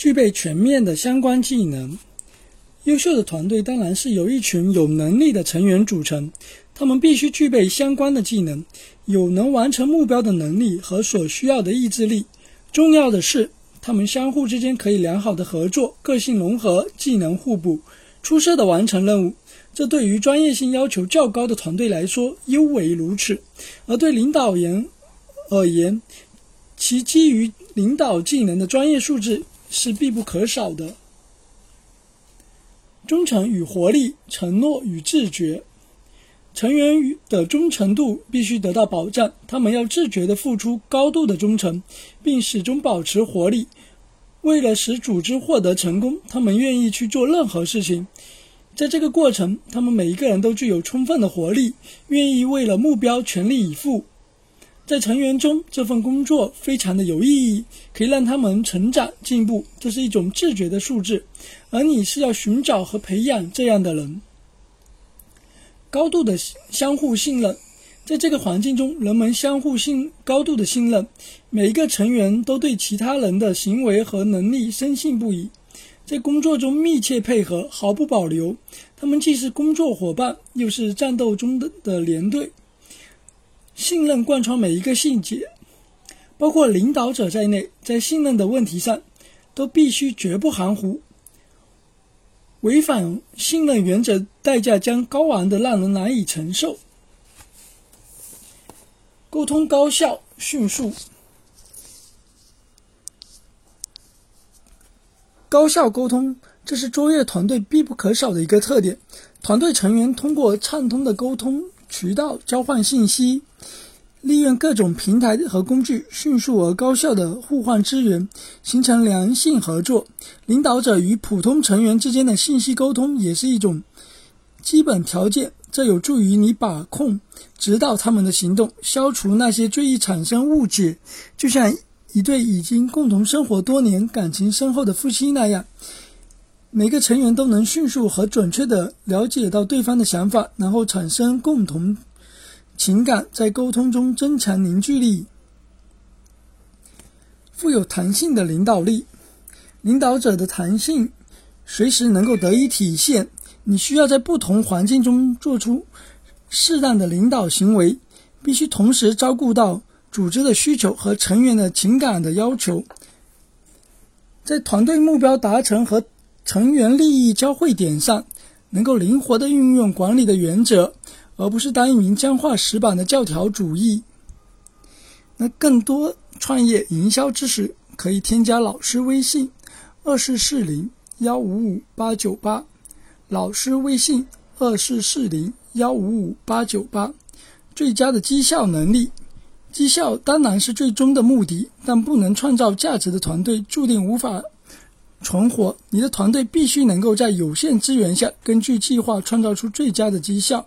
具备全面的相关技能。优秀的团队当然是由一群有能力的成员组成，他们必须具备相关的技能，有能完成目标的能力和所需要的意志力。重要的是，他们相互之间可以良好的合作，个性融合，技能互补，出色的完成任务。这对于专业性要求较高的团队来说尤为如此，而对领导人而言，其基于领导技能的专业素质是必不可少的。忠诚与活力，承诺与自觉，成员的忠诚度必须得到保障。他们要自觉地付出高度的忠诚，并始终保持活力。为了使组织获得成功，他们愿意去做任何事情。在这个过程，他们每一个人都具有充分的活力，愿意为了目标全力以赴。在成员中，这份工作非常的有意义，可以让他们成长进步，这是一种自觉的素质。而你是要寻找和培养这样的人。高度的相互信任，在这个环境中，人们相互信高度的信任，每一个成员都对其他人的行为和能力深信不疑，在工作中密切配合，毫不保留。他们既是工作伙伴，又是战斗中的的连队。信任贯穿每一个细节，包括领导者在内，在信任的问题上，都必须绝不含糊。违反信任原则，代价将高昂的，让人难以承受。沟通高效、迅速，高效沟通，这是卓越团队必不可少的一个特点。团队成员通过畅通的沟通渠道交换信息。利用各种平台和工具，迅速而高效地互换资源，形成良性合作。领导者与普通成员之间的信息沟通也是一种基本条件，这有助于你把控、指导他们的行动，消除那些最易产生误解。就像一对已经共同生活多年、感情深厚的夫妻那样，每个成员都能迅速和准确地了解到对方的想法，然后产生共同。情感在沟通中增强凝聚力，富有弹性的领导力，领导者的弹性随时能够得以体现。你需要在不同环境中做出适当的领导行为，必须同时照顾到组织的需求和成员的情感的要求，在团队目标达成和成员利益交汇点上，能够灵活的运用管理的原则。而不是当一名僵化死板的教条主义。那更多创业营销知识，可以添加老师微信：二四四零幺五五八九八。老师微信：二四四零幺五五八九八。最佳的绩效能力，绩效当然是最终的目的，但不能创造价值的团队注定无法存活。你的团队必须能够在有限资源下，根据计划创造出最佳的绩效。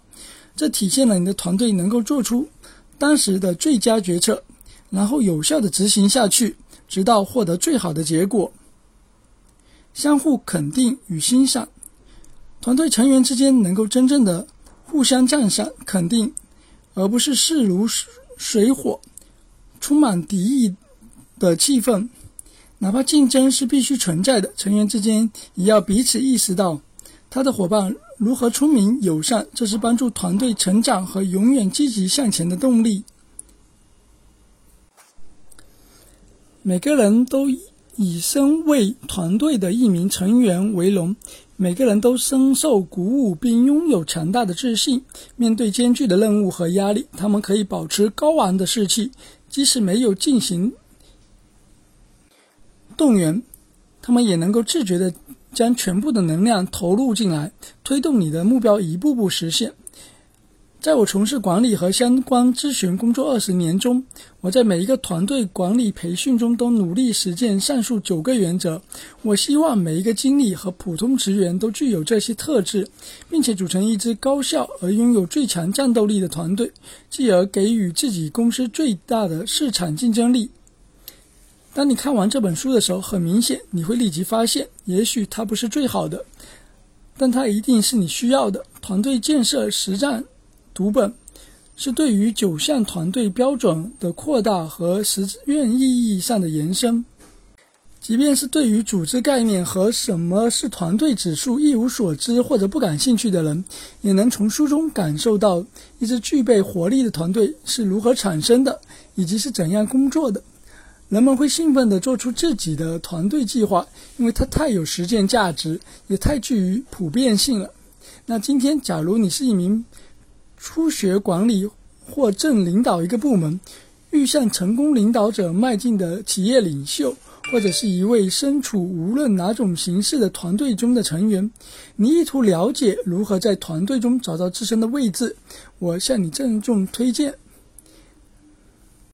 这体现了你的团队能够做出当时的最佳决策，然后有效的执行下去，直到获得最好的结果。相互肯定与欣赏，团队成员之间能够真正的互相赞赏、肯定，而不是势如水火、充满敌意的气氛。哪怕竞争是必须存在的，成员之间也要彼此意识到他的伙伴。如何聪明友善？这是帮助团队成长和永远积极向前的动力。每个人都以身为团队的一名成员为荣，每个人都深受鼓舞并拥有强大的自信。面对艰巨的任务和压力，他们可以保持高昂的士气，即使没有进行动员，他们也能够自觉地。将全部的能量投入进来，推动你的目标一步步实现。在我从事管理和相关咨询工作二十年中，我在每一个团队管理培训中都努力实践上述九个原则。我希望每一个经理和普通职员都具有这些特质，并且组成一支高效而拥有最强战斗力的团队，继而给予自己公司最大的市场竞争力。当你看完这本书的时候，很明显你会立即发现，也许它不是最好的，但它一定是你需要的。团队建设实战读本是对于九项团队标准的扩大和实践意义上的延伸。即便是对于组织概念和什么是团队指数一无所知或者不感兴趣的人，也能从书中感受到一支具备活力的团队是如何产生的，以及是怎样工作的。人们会兴奋地做出自己的团队计划，因为它太有实践价值，也太具于普遍性了。那今天，假如你是一名初学管理或正领导一个部门，欲向成功领导者迈进的企业领袖。或者是一位身处无论哪种形式的团队中的成员，你意图了解如何在团队中找到自身的位置，我向你郑重推荐